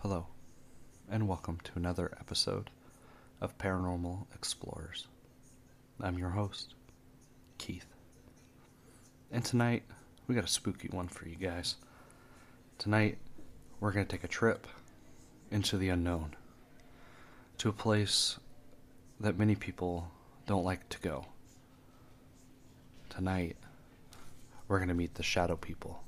Hello, and welcome to another episode of Paranormal Explorers. I'm your host, Keith. And tonight, we got a spooky one for you guys. Tonight, we're going to take a trip into the unknown, to a place that many people don't like to go. Tonight, we're going to meet the shadow people.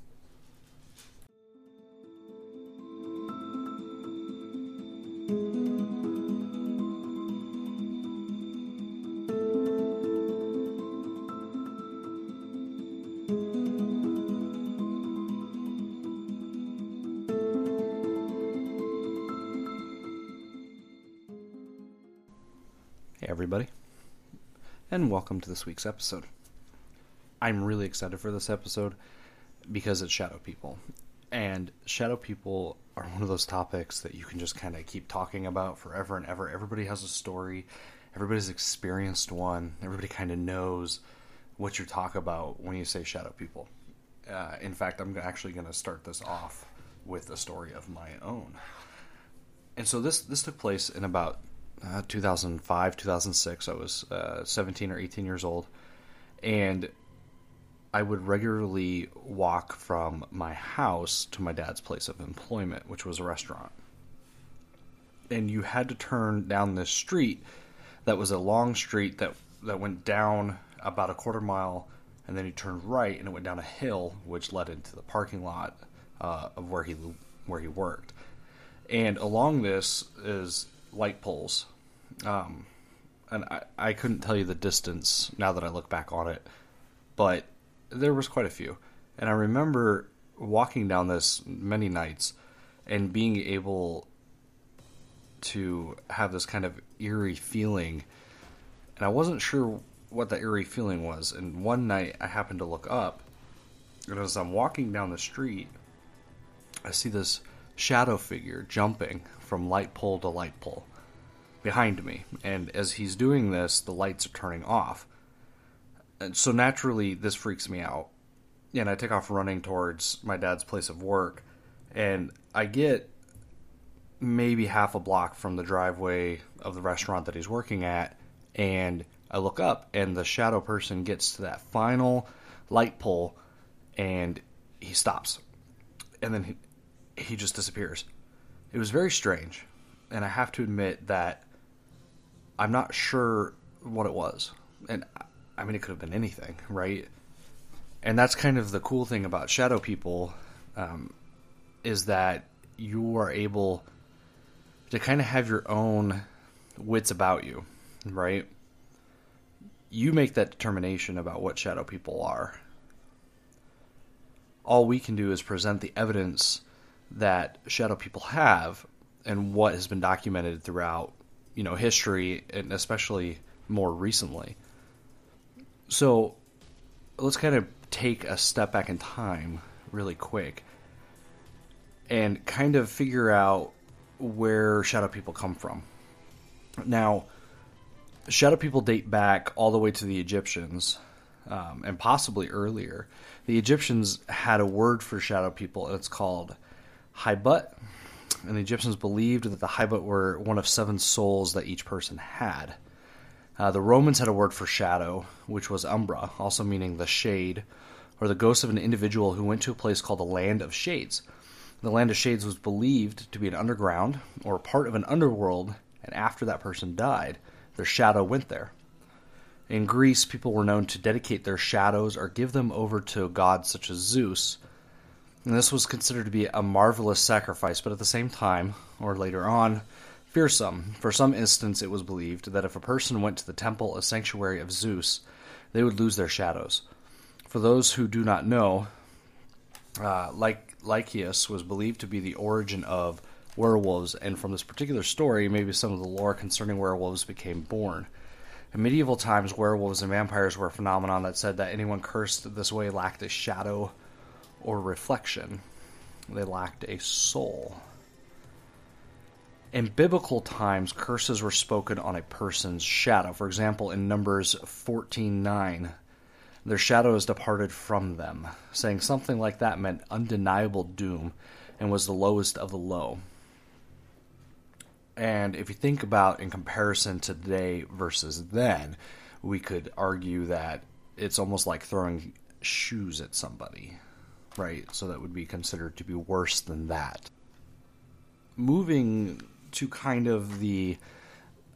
Welcome to this week's episode. I'm really excited for this episode because it's shadow people. And shadow people are one of those topics that you can just kind of keep talking about forever and ever. Everybody has a story, everybody's experienced one, everybody kind of knows what you talk about when you say shadow people. Uh, in fact, I'm actually going to start this off with a story of my own. And so this this took place in about uh, 2005, 2006. I was uh, 17 or 18 years old, and I would regularly walk from my house to my dad's place of employment, which was a restaurant. And you had to turn down this street that was a long street that that went down about a quarter mile, and then you turned right, and it went down a hill, which led into the parking lot uh, of where he where he worked. And along this is light poles, um, and I, I couldn't tell you the distance now that I look back on it, but there was quite a few. And I remember walking down this many nights and being able to have this kind of eerie feeling. And I wasn't sure what the eerie feeling was. And one night I happened to look up, and as I'm walking down the street, I see this shadow figure jumping from light pole to light pole behind me. And as he's doing this, the lights are turning off. And so naturally, this freaks me out. And I take off running towards my dad's place of work. And I get maybe half a block from the driveway of the restaurant that he's working at. And I look up, and the shadow person gets to that final light pole and he stops. And then he, he just disappears. It was very strange, and I have to admit that I'm not sure what it was. And I mean, it could have been anything, right? And that's kind of the cool thing about shadow people um, is that you are able to kind of have your own wits about you, right? You make that determination about what shadow people are. All we can do is present the evidence that shadow people have and what has been documented throughout you know history and especially more recently. So let's kind of take a step back in time really quick and kind of figure out where shadow people come from. Now shadow people date back all the way to the egyptians um, and possibly earlier. The egyptians had a word for shadow people and it's called Haibut, and the Egyptians believed that the Haibut were one of seven souls that each person had. Uh, the Romans had a word for shadow, which was umbra, also meaning the shade, or the ghost of an individual who went to a place called the Land of Shades. The Land of Shades was believed to be an underground or part of an underworld, and after that person died, their shadow went there. In Greece, people were known to dedicate their shadows or give them over to gods such as Zeus, and this was considered to be a marvelous sacrifice, but at the same time, or later on, fearsome. For some instance, it was believed that if a person went to the temple, a sanctuary of Zeus, they would lose their shadows. For those who do not know, uh, Lycaeus was believed to be the origin of werewolves, and from this particular story, maybe some of the lore concerning werewolves became born. In medieval times, werewolves and vampires were a phenomenon that said that anyone cursed this way lacked a shadow or reflection. They lacked a soul. In biblical times, curses were spoken on a person's shadow. For example, in Numbers 14:9, their shadow has departed from them, saying something like that meant undeniable doom and was the lowest of the low. And if you think about in comparison to today versus then, we could argue that it's almost like throwing shoes at somebody, right? So that would be considered to be worse than that. Moving to kind of the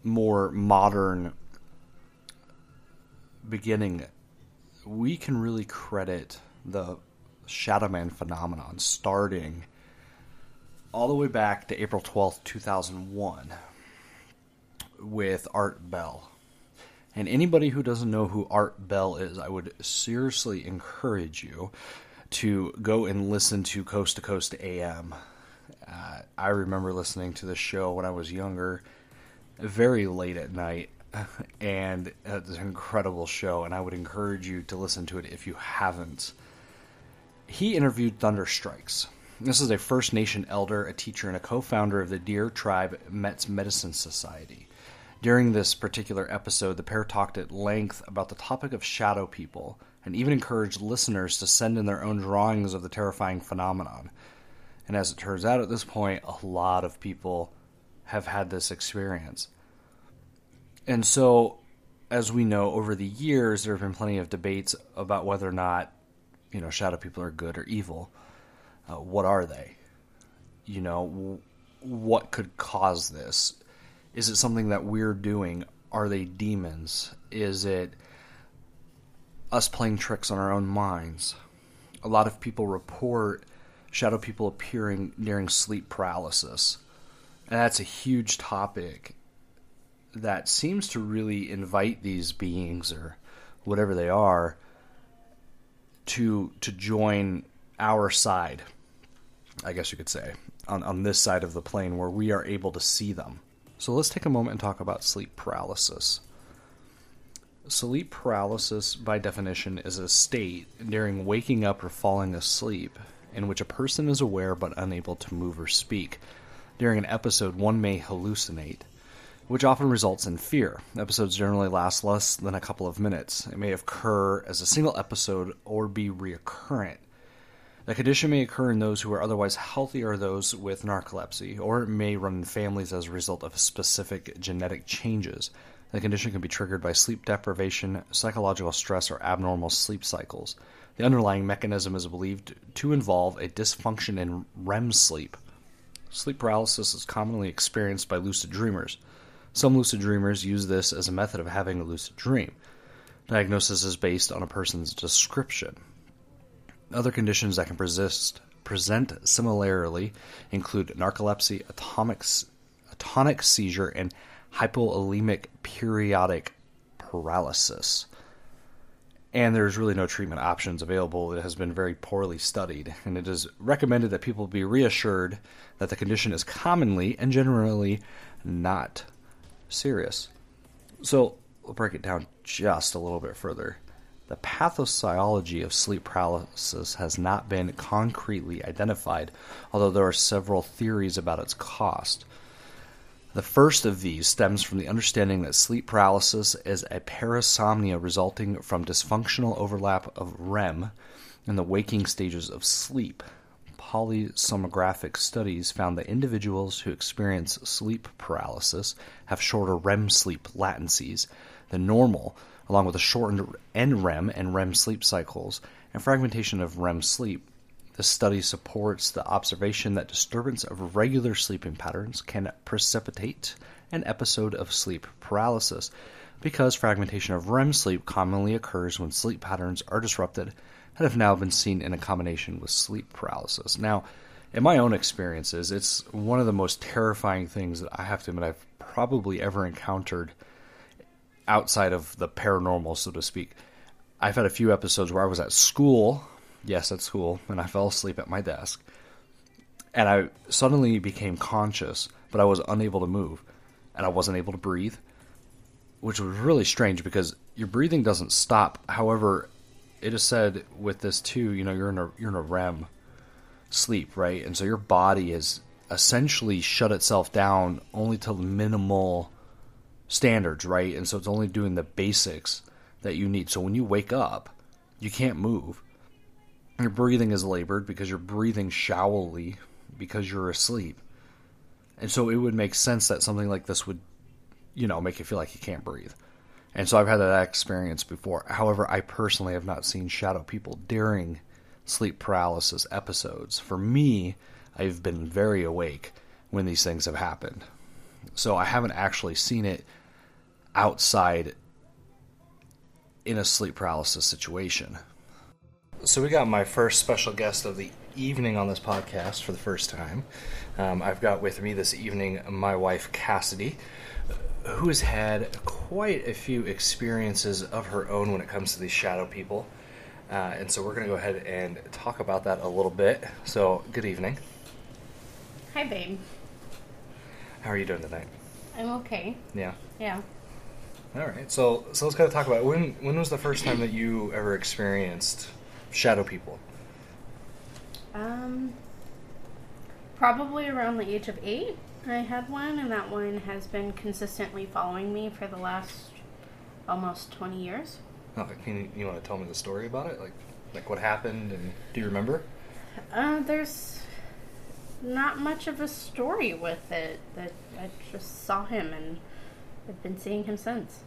more modern beginning, we can really credit the Shadow Man phenomenon starting all the way back to April 12th, 2001, with Art Bell. And anybody who doesn't know who Art Bell is, I would seriously encourage you to go and listen to Coast to Coast AM. Uh, I remember listening to the show when I was younger, very late at night, and it's an incredible show, and I would encourage you to listen to it if you haven't. He interviewed Thunder Strikes. This is a First Nation elder, a teacher, and a co founder of the Deer Tribe Mets Medicine Society. During this particular episode, the pair talked at length about the topic of shadow people and even encouraged listeners to send in their own drawings of the terrifying phenomenon. And as it turns out at this point, a lot of people have had this experience. And so, as we know, over the years, there have been plenty of debates about whether or not, you know, shadow people are good or evil. Uh, what are they? You know, what could cause this? Is it something that we're doing? Are they demons? Is it us playing tricks on our own minds? A lot of people report shadow people appearing during sleep paralysis. And that's a huge topic that seems to really invite these beings or whatever they are to to join our side I guess you could say on, on this side of the plane where we are able to see them. So let's take a moment and talk about sleep paralysis. Sleep paralysis, by definition, is a state during waking up or falling asleep in which a person is aware but unable to move or speak. During an episode, one may hallucinate, which often results in fear. Episodes generally last less than a couple of minutes. It may occur as a single episode or be recurrent. The condition may occur in those who are otherwise healthy or those with narcolepsy, or it may run in families as a result of specific genetic changes. The condition can be triggered by sleep deprivation, psychological stress, or abnormal sleep cycles. The underlying mechanism is believed to involve a dysfunction in REM sleep. Sleep paralysis is commonly experienced by lucid dreamers. Some lucid dreamers use this as a method of having a lucid dream. Diagnosis is based on a person's description. Other conditions that can persist, present similarly include narcolepsy, atomic, atonic seizure, and hypokalemic periodic paralysis. And there's really no treatment options available. It has been very poorly studied, and it is recommended that people be reassured that the condition is commonly and generally not serious. So, we'll break it down just a little bit further. The pathophysiology of sleep paralysis has not been concretely identified, although there are several theories about its cost. The first of these stems from the understanding that sleep paralysis is a parasomnia resulting from dysfunctional overlap of REM and the waking stages of sleep. Polysomnographic studies found that individuals who experience sleep paralysis have shorter REM sleep latencies than normal along with a shortened NREM and REM sleep cycles and fragmentation of REM sleep. The study supports the observation that disturbance of regular sleeping patterns can precipitate an episode of sleep paralysis because fragmentation of REM sleep commonly occurs when sleep patterns are disrupted and have now been seen in a combination with sleep paralysis. Now, in my own experiences, it's one of the most terrifying things that I have to admit I've probably ever encountered outside of the paranormal, so to speak. I've had a few episodes where I was at school, yes, at school, and I fell asleep at my desk. And I suddenly became conscious, but I was unable to move, and I wasn't able to breathe, which was really strange because your breathing doesn't stop. However, it is said with this too, you know, you're in a you're in a REM sleep, right? And so your body is essentially shut itself down only to minimal standards, right? And so it's only doing the basics that you need. So when you wake up, you can't move. Your breathing is labored because you're breathing shallowly because you're asleep. And so it would make sense that something like this would, you know, make you feel like you can't breathe. And so I've had that experience before. However, I personally have not seen shadow people during sleep paralysis episodes. For me, I've been very awake when these things have happened. So I haven't actually seen it outside in a sleep paralysis situation. So we got my first special guest of the evening on this podcast for the first time. Um, I've got with me this evening my wife Cassidy, who has had quite a few experiences of her own when it comes to these shadow people. Uh, and so we're going to go ahead and talk about that a little bit. So, good evening. Hi, babe. How are you doing tonight? I'm okay. Yeah. Yeah. All right. So, so let's kind of talk about when when was the first time that you ever experienced shadow people? Um, probably around the age of eight, I had one, and that one has been consistently following me for the last almost 20 years. Okay, can you, you want to tell me the story about it? Like, like what happened, and do you remember? Uh, there's not much of a story with it. That I just saw him, and I've been seeing him since.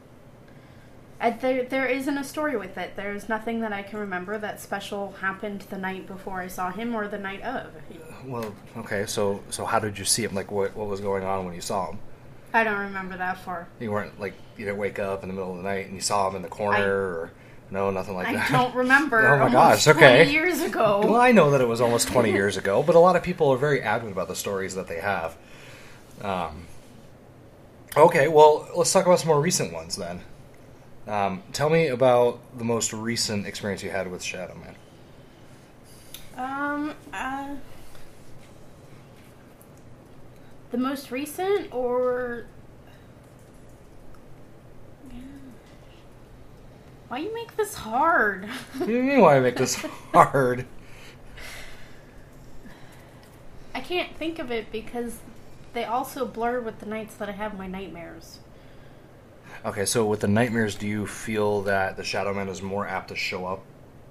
I, there, there isn't a story with it. There's nothing that I can remember that special happened the night before I saw him or the night of. Well, okay. So, so how did you see him? Like, what what was going on when you saw him? I don't remember that far. You weren't like you didn't wake up in the middle of the night and you saw him in the corner, I- or no, nothing like I that. I don't remember. Oh my gosh, okay. 20 years ago. Well, I know that it was almost 20 years ago, but a lot of people are very adamant about the stories that they have. Um, okay, well, let's talk about some more recent ones then. Um, tell me about the most recent experience you had with Shadow Man. Um, uh, the most recent or why you make this hard? What do you mean why I make this hard? I can't think of it because they also blur with the nights that I have my nightmares. Okay, so with the nightmares, do you feel that the Shadow Man is more apt to show up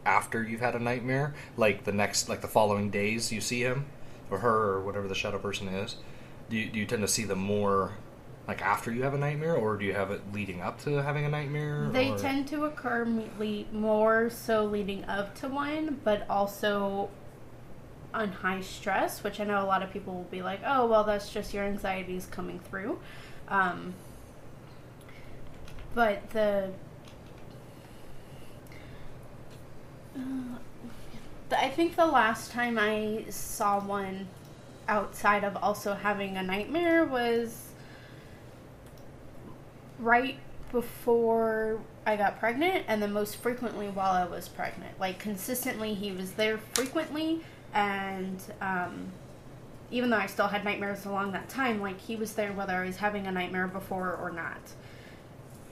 after you've had a nightmare, like the next, like the following days you see him or her or whatever the shadow person is? Do you, do you tend to see them more like after you have a nightmare, or do you have it leading up to having a nightmare? They or- tend to occur le- more so leading up to one, but also on high stress, which I know a lot of people will be like, oh, well, that's just your anxieties coming through. Um, but the. I think the last time I saw one outside of also having a nightmare was right before I got pregnant, and then most frequently while I was pregnant. Like consistently, he was there frequently, and um, even though I still had nightmares along that time, like he was there whether I was having a nightmare before or not.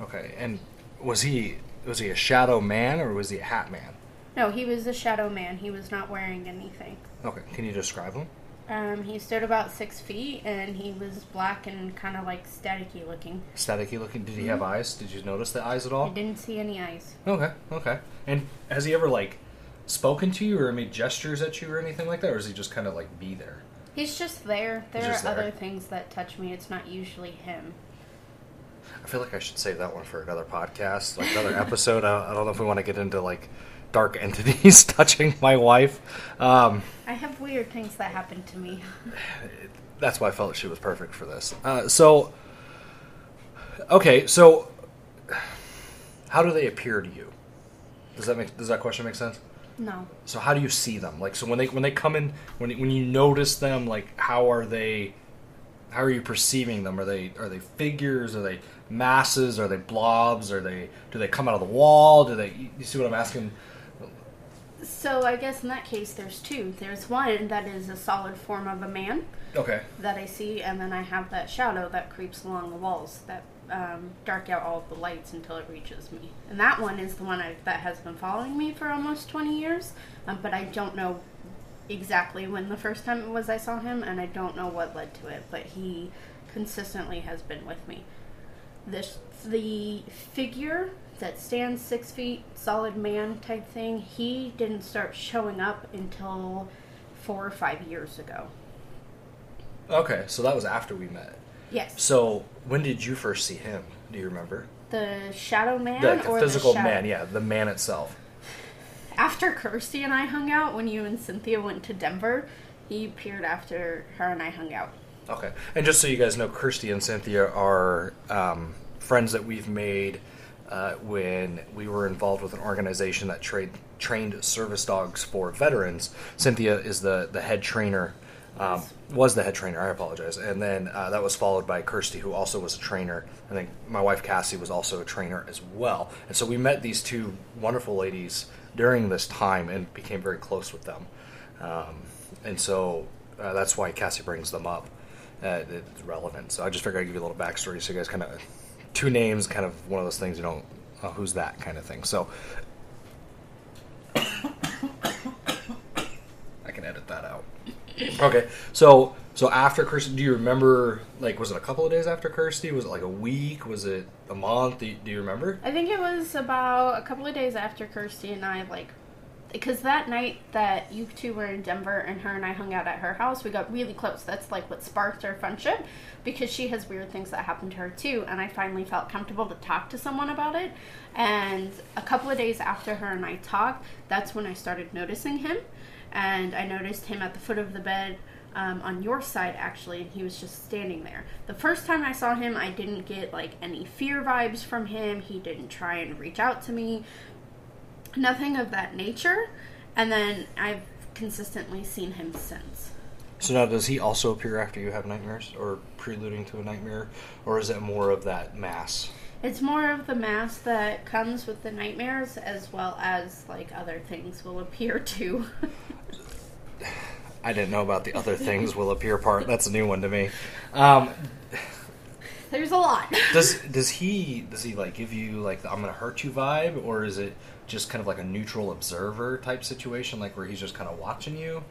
Okay, and was he was he a shadow man or was he a hat man? No, he was a shadow man. He was not wearing anything. Okay, can you describe him? Um, he stood about six feet, and he was black and kind of like staticky looking. Staticky looking. Did he have eyes? Did you notice the eyes at all? I didn't see any eyes. Okay, okay. And has he ever like spoken to you or made gestures at you or anything like that, or is he just kind of like be there? He's just there. There just are there. other things that touch me. It's not usually him. I feel like I should save that one for another podcast, like another episode. I, I don't know if we want to get into like dark entities touching my wife. Um, I have weird things that happen to me. that's why I felt she was perfect for this. Uh, so, okay, so how do they appear to you? Does that make does that question make sense? No. So how do you see them? Like so when they when they come in when when you notice them, like how are they? How are you perceiving them? Are they are they figures? Are they masses? Are they blobs? Are they do they come out of the wall? Do they? You see what I'm asking? So I guess in that case, there's two. There's one that is a solid form of a man Okay. that I see, and then I have that shadow that creeps along the walls that um, dark out all of the lights until it reaches me. And that one is the one I, that has been following me for almost 20 years, um, but I don't know exactly when the first time it was I saw him, and I don't know what led to it, but he consistently has been with me. This the figure that stands six feet, solid man type thing. He didn't start showing up until four or five years ago. Okay, so that was after we met. Yes. So when did you first see him? Do you remember? The shadow man The, the physical the shadow? man, yeah, the man itself. After Kirsty and I hung out, when you and Cynthia went to Denver, he appeared after her and I hung out. Okay, and just so you guys know, Kirsty and Cynthia are um, friends that we've made uh, when we were involved with an organization that trade, trained service dogs for veterans. Cynthia is the the head trainer. Um, was the head trainer. I apologize, and then uh, that was followed by Kirsty, who also was a trainer. I think my wife Cassie was also a trainer as well, and so we met these two wonderful ladies during this time and became very close with them. Um, and so uh, that's why Cassie brings them up. Uh, it's relevant. So I just figured I'd give you a little backstory so you guys kind of two names, kind of one of those things you don't uh, who's that kind of thing. So I can edit that out. Okay, so so after Kirsty, do you remember? Like, was it a couple of days after Kirsty? Was it like a week? Was it a month? Do you, do you remember? I think it was about a couple of days after Kirsty and I like because that night that you two were in Denver and her and I hung out at her house, we got really close. That's like what sparked our friendship because she has weird things that happen to her too, and I finally felt comfortable to talk to someone about it. And a couple of days after her and I talked, that's when I started noticing him, and I noticed him at the foot of the bed. Um, on your side actually and he was just standing there the first time i saw him i didn't get like any fear vibes from him he didn't try and reach out to me nothing of that nature. And then I've consistently seen him since. So now, does he also appear after you have nightmares, or preluding to a nightmare, or is it more of that mass? It's more of the mass that comes with the nightmares, as well as like other things will appear too. I didn't know about the other things will appear part. That's a new one to me. Um, There's a lot. does does he does he like give you like the I'm gonna hurt you vibe, or is it just kind of like a neutral observer type situation, like where he's just kind of watching you?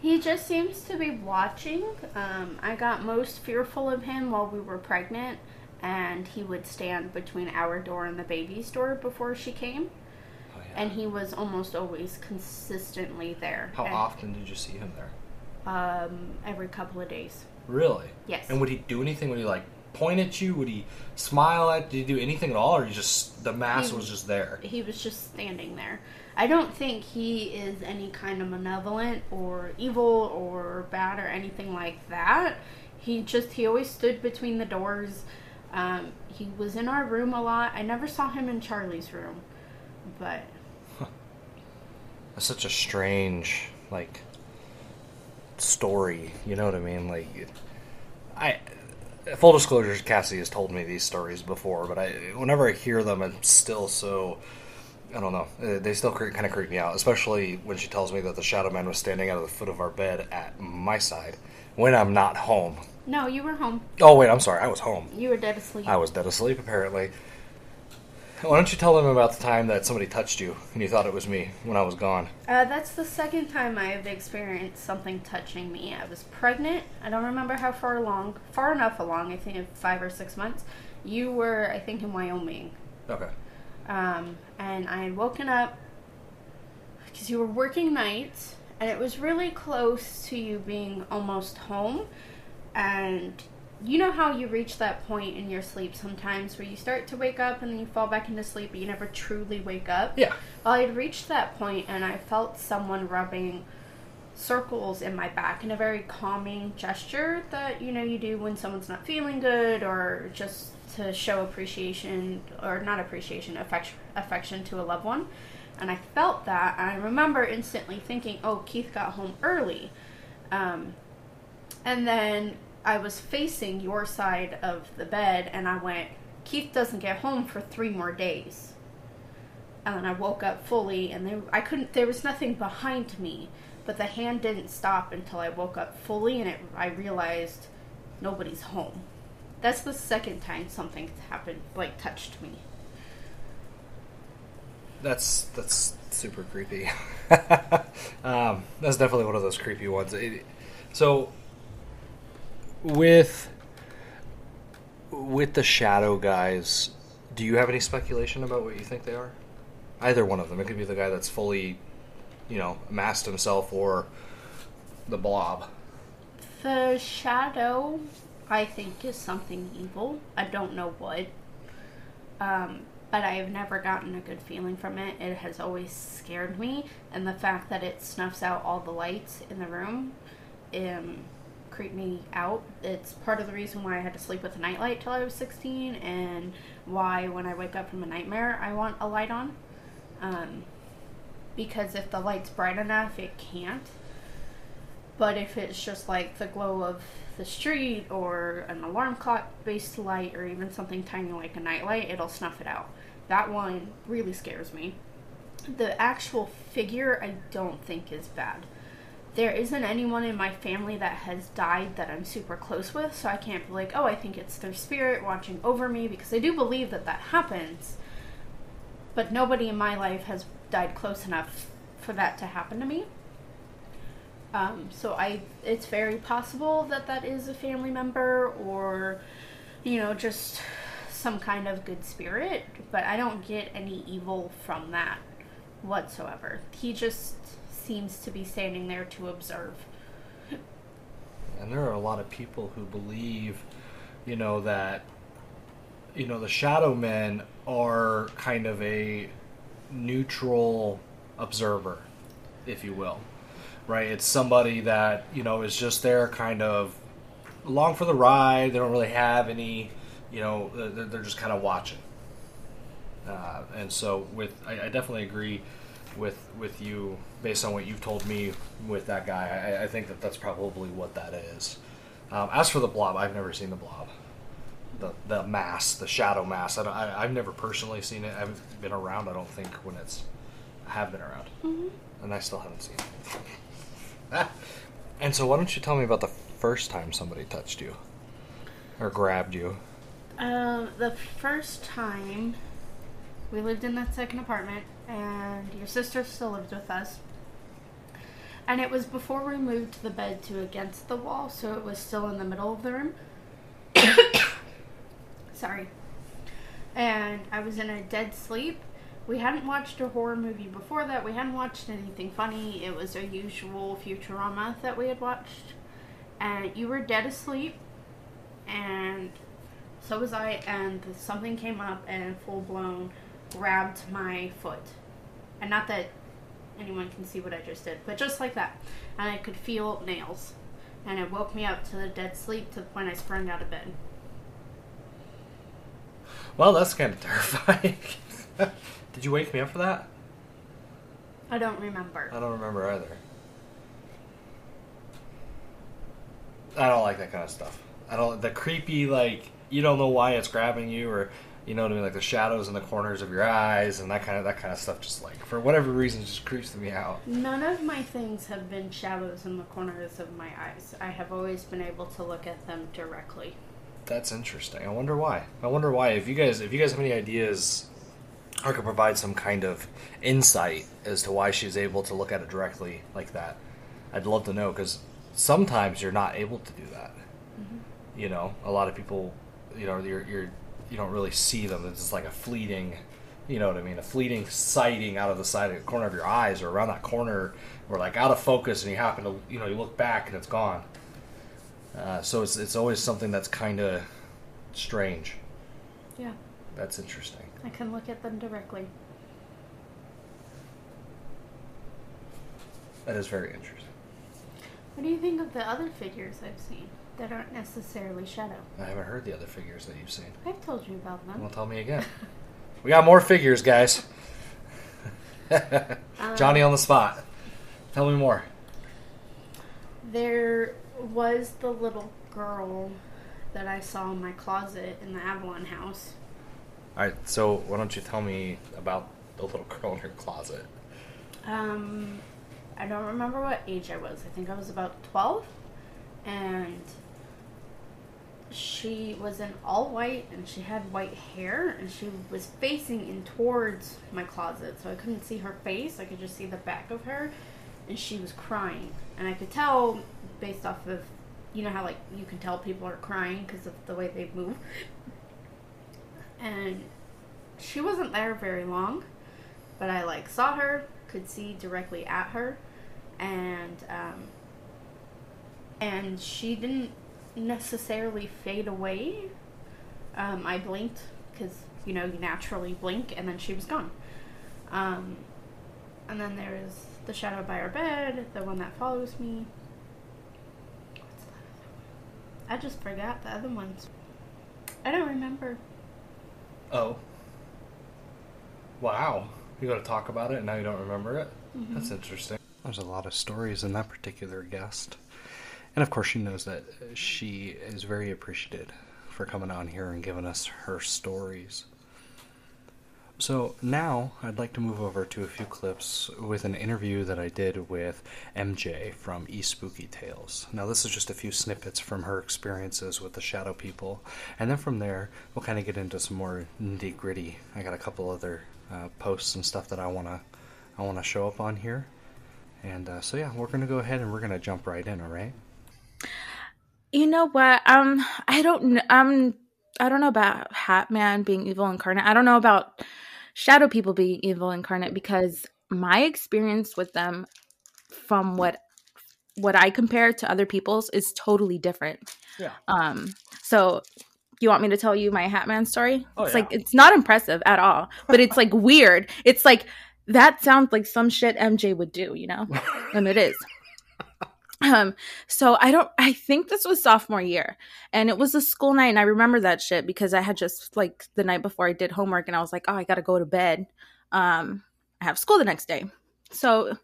He just seems to be watching. Um, I got most fearful of him while we were pregnant, and he would stand between our door and the baby's door before she came. Oh, yeah. And he was almost always consistently there. How And, often did you see him there? Um, every couple of days. Really? Yes. And would he do anything? Would he like point at you? Would he smile at? Did he do anything at all, or he just the mass He- was just there? he was just standing there. I don't think he is any kind of malevolent or evil or bad or anything like that. He just he always stood between the doors. Um, he was in our room a lot. I never saw him in Charlie's room, but That's such a strange like story. You know what I mean? Like, I full disclosure, Cassie has told me these stories before, but I whenever I hear them, I'm still so. I don't know. uh, They still kind of creep me out, especially when she tells me that the shadow man was standing at the foot of our bed at my side when I'm not home. no, you were home. Oh wait, I'm sorry. I was home. You were dead asleep. I was dead asleep, apparently. Why don't you tell them about the time that somebody touched you and you thought it was me when I was gone? Uh, that's the second time I've experienced something touching me. I was pregnant. I don't remember how far along. Far enough along. I think five or six months. You were, I think, in Wyoming. Okay. um, and I had woken up because you were working nights, and it was really close to you being almost home. And you know how you reach that point in your sleep sometimes where you start to wake up and then you fall back into sleep, but you never truly wake up. Yeah. Well, I'd reached that point, and I felt someone rubbing circles in my back in a very calming gesture that you know you do when someone's not feeling good or just to show appreciation or not appreciation affection affection to a loved one and i felt that and i remember instantly thinking oh keith got home early um, and then i was facing your side of the bed and i went keith doesn't get home for three more days and then I woke up fully, and there I couldn't. There was nothing behind me, but the hand didn't stop until I woke up fully, and it, I realized nobody's home. That's the second time something happened, like touched me. That's that's super creepy. um, that's definitely one of those creepy ones. It- so with with the shadow guys, do you have any speculation about what you think they are? Either one of them. It could be the guy that's fully, you know, masked himself, or the blob. The shadow, I think, is something evil. I don't know what. Um, but I have never gotten a good feeling from it. It has always scared me, and the fact that it snuffs out all the lights in the room um, creeped me out. It's part of the reason why I had to sleep with a nightlight till I was 16, and why when I wake up from a nightmare, I want a light on. Um, because if the light's bright enough, it can't. But if it's just like the glow of the street or an alarm clock based light or even something tiny like a nightlight, it'll snuff it out. That one really scares me. The actual figure, I don't think is bad. There isn't anyone in my family that has died that I'm super close with, so I can't be like, oh, I think it's their spirit watching over me, because I do believe that that happens. But nobody in my life has died close enough for that to happen to me. Um, so I, it's very possible that that is a family member or, you know, just some kind of good spirit. But I don't get any evil from that whatsoever. He just seems to be standing there to observe. And there are a lot of people who believe, you know, that, you know, the shadow men are kind of a neutral observer, if you will right? It's somebody that you know is just there, kind of along for the ride. They don't really have any, you know, they're, just kind of watching. Uh, and so, with I, I, definitely agree with with you based on what you've told me with that guy. I, I think that that's probably what that is. Um, as for the blob, I've never seen the blob. The, the mass, the shadow mass. I, I have never personally seen it. I haven't been around. I don't think when it's I have been around, mm-hmm. and I still haven't seen it. and so, why don't you tell me about the first time somebody touched you or grabbed you? Um, the first time we lived in that second apartment, and your sister still lived with us. And it was before we moved the bed to against the wall, so it was still in the middle of the room. Sorry. And I was in a dead sleep, we hadn't watched a horror movie before that. We hadn't watched anything funny. It was a usual Futurama that we had watched. And you were dead asleep, and so was I, and something came up and full blown grabbed my foot. And not that anyone can see what I just did, but just like that. And I could feel nails. And it woke me up to the dead sleep to the point I sprung out of bed. Well, that's kind of terrifying. Did you wake me up for that? I don't remember. I don't remember either. I don't like that kind of stuff. I don't the creepy like you don't know why it's grabbing you or you know what I mean like the shadows in the corners of your eyes and that kind of that kind of stuff just like for whatever reason just creeps me out. None of my things have been shadows in the corners of my eyes. I have always been able to look at them directly. That's interesting. I wonder why. I wonder why. If you guys if you guys have any ideas or could provide some kind of insight as to why she's able to look at it directly like that. I'd love to know because sometimes you're not able to do that. Mm-hmm. You know, a lot of people, you know, you're, you're you don't really see them. It's just like a fleeting, you know what I mean, a fleeting sighting out of the side of the corner of your eyes or around that corner, or like out of focus, and you happen to, you know, you look back and it's gone. Uh, so it's it's always something that's kind of strange. Yeah. That's interesting. I can look at them directly. That is very interesting. What do you think of the other figures I've seen that aren't necessarily shadow? I haven't heard the other figures that you've seen. I've told you about them. Well, tell me again. we got more figures, guys. Johnny on the spot. Tell me more. There was the little girl that I saw in my closet in the Avalon house. All right, so why don't you tell me about the little girl in her closet? Um, I don't remember what age I was. I think I was about 12. And she was in all white and she had white hair and she was facing in towards my closet. So I couldn't see her face, I could just see the back of her. And she was crying. And I could tell based off of, you know how like you can tell people are crying because of the way they move and she wasn't there very long, but I like saw her, could see directly at her, and um, and she didn't necessarily fade away. Um, I blinked because you know you naturally blink, and then she was gone. Um, and then there's the shadow by our bed, the one that follows me. What's that other one? I just forgot the other ones. I don't remember. Oh. Wow. You got to talk about it and now you don't remember it? Mm-hmm. That's interesting. There's a lot of stories in that particular guest. And of course, she knows that she is very appreciated for coming on here and giving us her stories. So now I'd like to move over to a few clips with an interview that I did with MJ from E Spooky Tales. Now this is just a few snippets from her experiences with the Shadow People, and then from there we'll kind of get into some more nitty gritty. I got a couple other uh, posts and stuff that I wanna I wanna show up on here, and uh, so yeah, we're gonna go ahead and we're gonna jump right in. All right. You know what? Um, I don't. Um, I don't know about Hat Man being evil incarnate. I don't know about shadow people being evil incarnate because my experience with them from what what I compare to other people's is totally different. Yeah. Um so you want me to tell you my Hatman story? Oh, it's yeah. like it's not impressive at all, but it's like weird. It's like that sounds like some shit MJ would do, you know? and it is. Um, so I don't I think this was sophomore year and it was a school night and I remember that shit because I had just like the night before I did homework and I was like, oh I gotta go to bed. Um I have school the next day. So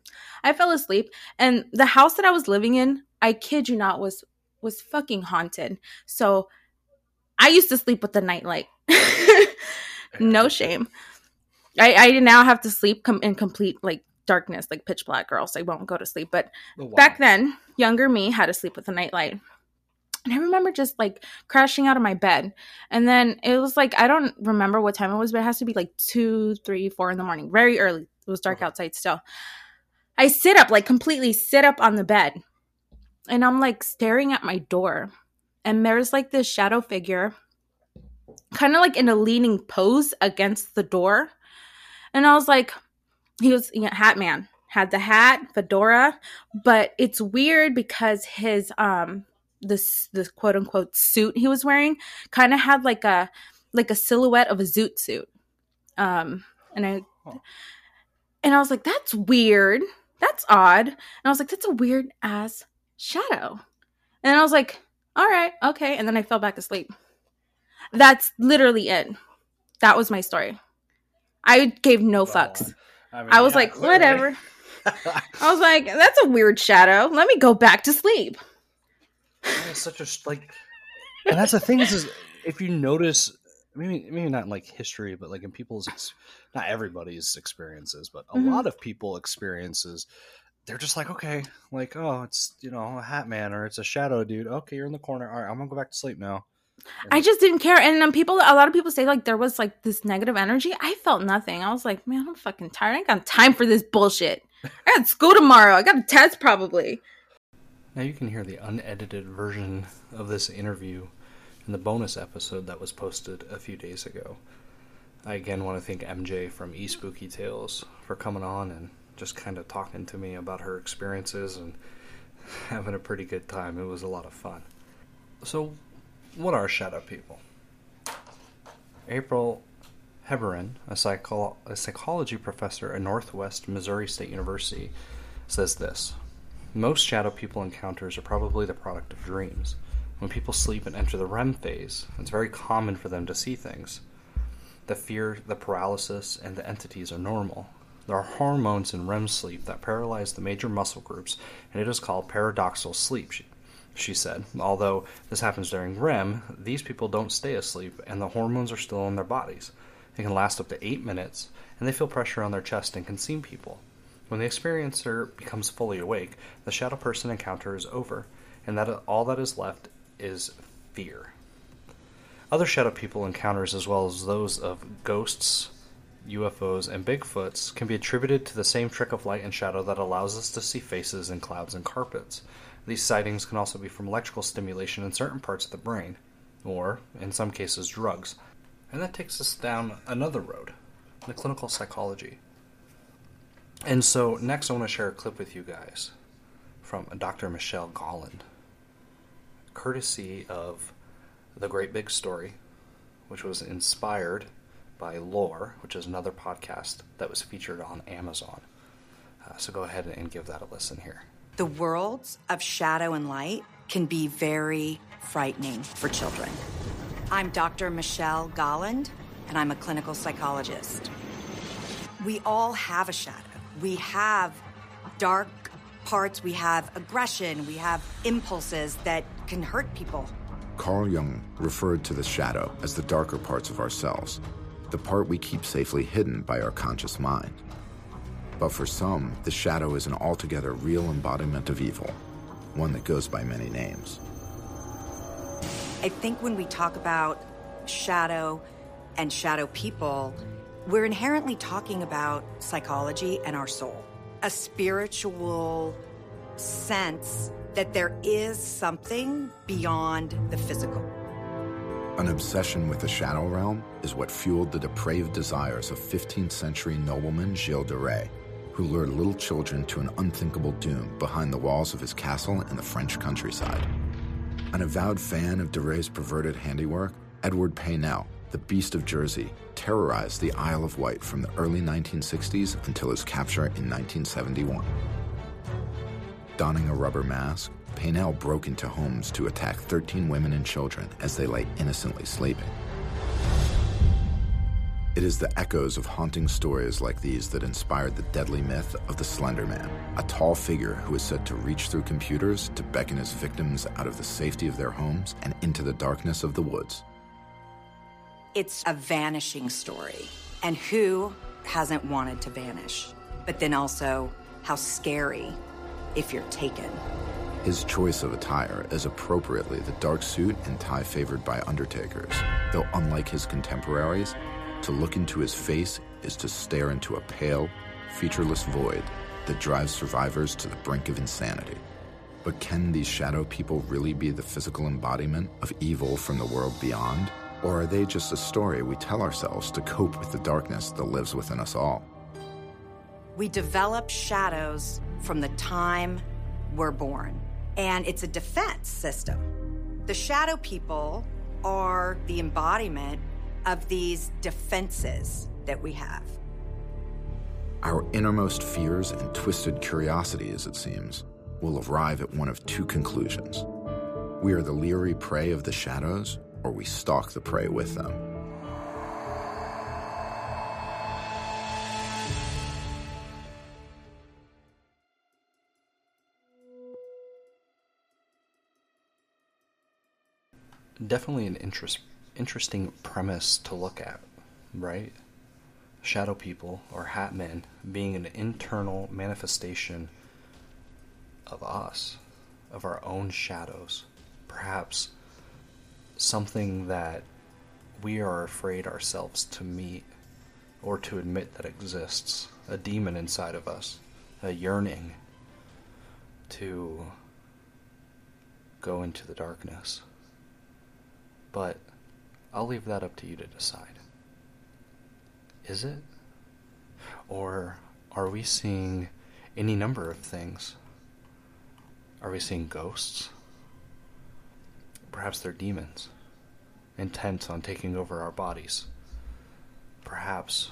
I fell asleep and the house that I was living in, I kid you not, was was fucking haunted. So I used to sleep with the nightlight. no shame. I, I now have to sleep com- in complete like darkness, like pitch black, or else I won't go to sleep. But Oh, wow. back then, younger me had to sleep with a nightlight. And I remember just like crashing out of my bed. And then it was like, I don't remember what time it was, but it has to be like two, three, four in the morning, very early. It was dark Okay. outside still. I sit up, like completely sit up on the bed. And I'm like staring at my door. And there's like this shadow figure, kind of like in a leaning pose against the door. And I was like, he was you know, hat man had the hat fedora but it's weird because his um this this quote unquote suit he was wearing kind of had like a like a silhouette of a zoot suit. Um and i Huh. and i was like that's weird. That's odd. And i was like that's a weird ass shadow. And i was like all right okay. And then i fell back asleep. That's literally it. That was my story. I gave no fucks mean, I was yeah, like, clearly. whatever. I was like, that's a weird shadow. Let me go back to sleep. it's such a like, and that's the thing is, is if you notice, maybe maybe not in like history, but like in people's, not everybody's experiences, but a Mhm. lot of people experiences, they're just like, okay, like oh, it's you know a hat man or it's a shadow dude. Okay, you're in the corner. All right, I'm gonna go back to sleep now. I just didn't care. And then people, a lot of people say like there was like this negative energy. I felt nothing. I was like, man, I'm fucking tired. I ain't got time for this bullshit. I got school tomorrow. I got a test probably. Now you can hear the unedited version of this interview in the bonus episode that was posted a few days ago. I again want to thank MJ from E Spooky Tales for coming on and just kind of talking to me about her experiences and having a pretty good time. It was a lot of fun. So, what are shadow people? April Haberyan, a, a psychology professor at Northwest Missouri State University, says this. Most shadow people encounters are probably the product of dreams. When people sleep and enter the REM phase, it's very common for them to see things. The fear, the paralysis, and the entities are normal. There are hormones in REM sleep that paralyze the major muscle groups, and it is called paradoxal sleep, she, said. Although this happens during REM, these people don't stay asleep, and the hormones are still in their bodies. They can last up to eight minutes, and they feel pressure on their chest and can see people. When the experiencer becomes fully awake, the shadow person encounter is over, and that all that is left is fear. Other shadow people encounters, as well as those of ghosts, UFOs, and Bigfoots, can be attributed to the same trick of light and shadow that allows us to see faces in clouds and carpets. These sightings can also be from electrical stimulation in certain parts of the brain, or, in some cases, drugs. And that takes us down another road the clinical psychology. And so, next, I want to share a clip with you guys from Dr. Michelle Golland. courtesy of The Great Big Story, which was inspired by Lore, which is another podcast that was featured on Amazon. Uh, so go ahead and give that a listen here. The worlds of shadow and light can be very frightening for children. I'm Dr. Michelle Golland, and I'm a clinical psychologist. We all have a shadow. We have dark parts, we have aggression, we have impulses that can hurt people. Carl Jung referred to the shadow as the darker parts of ourselves, the part we keep safely hidden by our conscious mind. But for some, the shadow is an altogether real embodiment of evil, one that goes by many names. I think when we talk about shadow and shadow people, we're inherently talking about psychology and our soul, a spiritual sense that there is something beyond the physical. An obsession with the shadow realm is what fueled the depraved desires of 15th century nobleman Gilles de Rais, who lured little children to an unthinkable doom behind the walls of his castle in the French countryside. An avowed fan of de Rais' perverted handiwork, Edward Paisnel, the Beast of Jersey, terrorized the Isle of Wight from the early 1960s until his capture in 1971. Donning a rubber mask, Paisnel broke into homes to attack 13 women and children as they lay innocently sleeping. It is the echoes of haunting stories like these that inspired the deadly myth of the Slender Man, a tall figure who is said to reach through computers to beckon his victims out of the safety of their homes and into the darkness of the woods. It's a vanishing story. And who hasn't wanted to vanish? But then also, how scary if you're taken. His choice of attire is appropriately the dark suit and tie favored by undertakers, though unlike his contemporaries, to look into his face is to stare into a pale, featureless void that drives survivors to the brink of insanity. But can these shadow people really be the physical embodiment of evil from the world beyond? Or are they just a story we tell ourselves to cope with the darkness that lives within us all? We develop shadows from the time we're born, and it's a defense system. The shadow people are the embodiment of these defenses that we have. Our innermost fears and twisted curiosities, it seems, will arrive at one of two conclusions. We are the leery prey of the shadows, or we stalk the prey with them. Definitely an interest, interesting premise to look at, right? Shadow people or hat men being an internal manifestation of us, of our own shadows. Perhaps something that we are afraid ourselves to meet or to admit that exists. A demon inside of us, a yearning to go into the darkness. But I'll leave that up to you to decide. Is it? Or are we seeing any number of things? Are we seeing ghosts? Perhaps they're demons, intent on taking over our bodies. Perhaps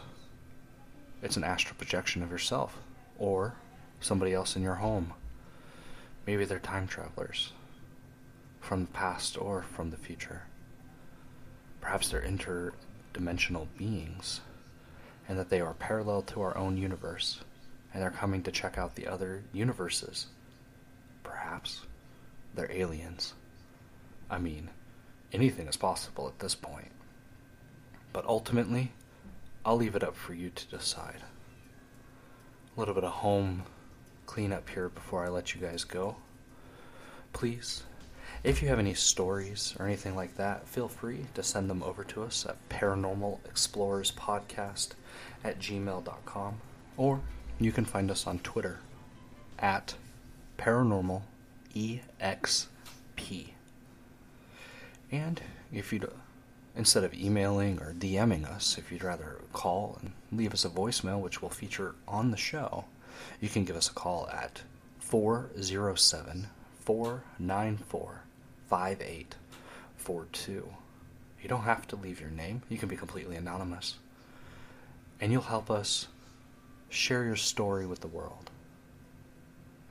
it's an astral projection of yourself, or somebody else in your home. Maybe they're time travelers from the past or from the future. Perhaps they're interdimensional beings, and that they are parallel to our own universe, and they're coming to check out the other universes. Perhaps they're aliens. I mean, anything is possible at this point. But ultimately, I'll leave it up for you to decide. A little bit of home cleanup here before I let you guys go. Please, if you have any stories or anything like that, feel free to send them over to us at Paranormal Explorers Podcast at gmail.com. Or you can find us on Twitter at Paranormal EXP. And if you'd, instead of emailing or DMing us, if you'd rather call and leave us a voicemail, which we'll feature on the show, you can give us a call at 407 494 5842. You don't have to leave your name, you can be completely anonymous. And you'll help us share your story with the world.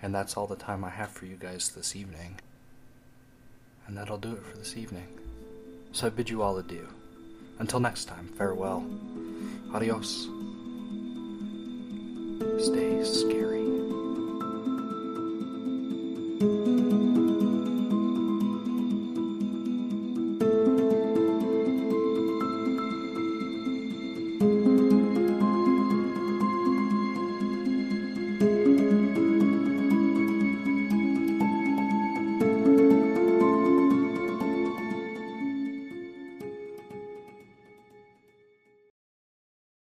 And that's all the time I have for you guys this evening. And that'll do it for this evening. So I bid you all adieu. Until next time, farewell. Adios. Stay scary.